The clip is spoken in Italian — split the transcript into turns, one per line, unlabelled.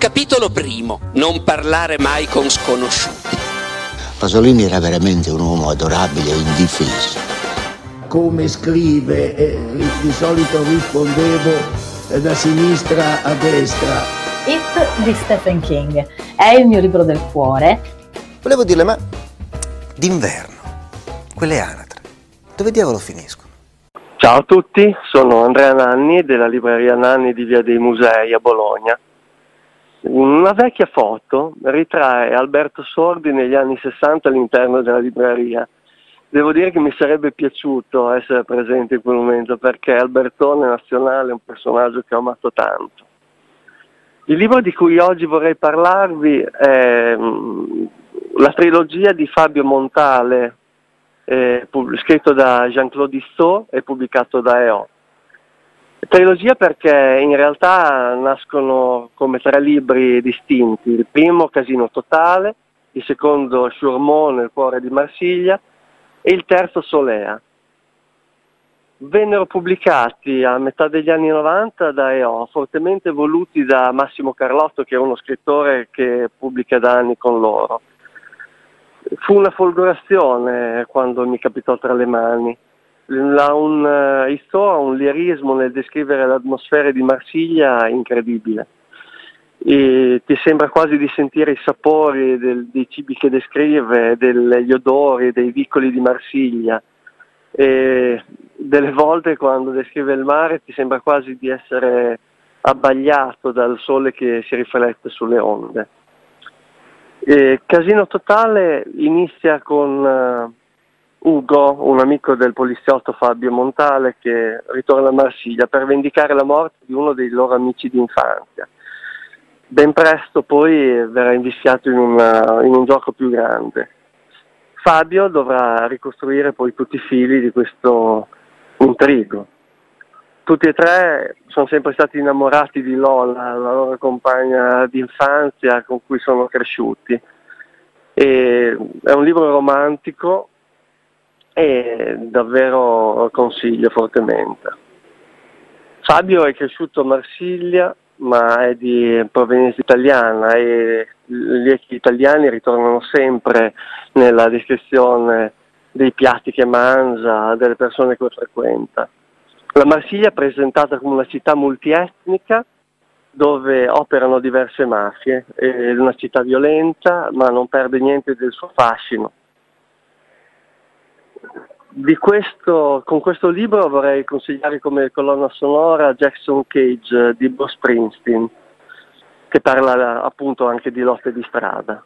Capitolo primo. Non parlare mai con sconosciuti.
Pasolini era veramente un uomo adorabile e indifeso.
Come scrive, eh, di solito rispondevo eh, da sinistra a destra.
It di Stephen King è il mio libro del cuore.
Volevo dirle, ma d'inverno, quelle anatre, dove diavolo finiscono?
Ciao a tutti, sono Andrea Nanni della libreria Nanni di Via dei Musei a Bologna. Una vecchia foto ritrae Alberto Sordi negli anni 60 all'interno della libreria. Devo dire che mi sarebbe piaciuto essere presente in quel momento perché Albertone Nazionale è un personaggio che ho amato tanto. Il libro di cui oggi vorrei parlarvi è mm, la trilogia di Fabio Montale, eh, scritto da Jean-Claude Issot e pubblicato da EO. Trilogia perché in realtà nascono come tre libri distinti, il primo Casino Totale, il secondo Chourmont nel cuore di Marsiglia e il terzo Solea. Vennero pubblicati a metà degli anni 90 da EO, fortemente voluti da Massimo Carlotto che è uno scrittore che pubblica da anni con loro. Fu una folgorazione quando mi capitò tra le mani ha un, uh, ha un lirismo nel descrivere l'atmosfera di Marsiglia incredibile. E ti sembra quasi di sentire i sapori del, dei cibi che descrive, degli odori, dei vicoli di Marsiglia. E delle volte quando descrive il mare ti sembra quasi di essere abbagliato dal sole che si riflette sulle onde. E Casino Totale inizia con uh, Ugo, un amico del poliziotto Fabio Montale che ritorna a Marsiglia per vendicare la morte di uno dei loro amici di infanzia. Ben presto poi verrà invischiato in, una, in un gioco più grande. Fabio dovrà ricostruire poi tutti i fili di questo intrigo. Tutti e tre sono sempre stati innamorati di Lola, la loro compagna di infanzia con cui sono cresciuti. E è un libro romantico e davvero consiglio fortemente. Fabio è cresciuto a Marsiglia ma è di provenienza italiana e gli italiani ritornano sempre nella descrizione dei piatti che mangia, delle persone che frequenta. La Marsiglia è presentata come una città multietnica dove operano diverse mafie, è una città violenta ma non perde niente del suo fascino questo, con questo libro vorrei consigliare come colonna sonora Jackson Cage di Bruce Springsteen, che parla appunto anche di lotte di strada.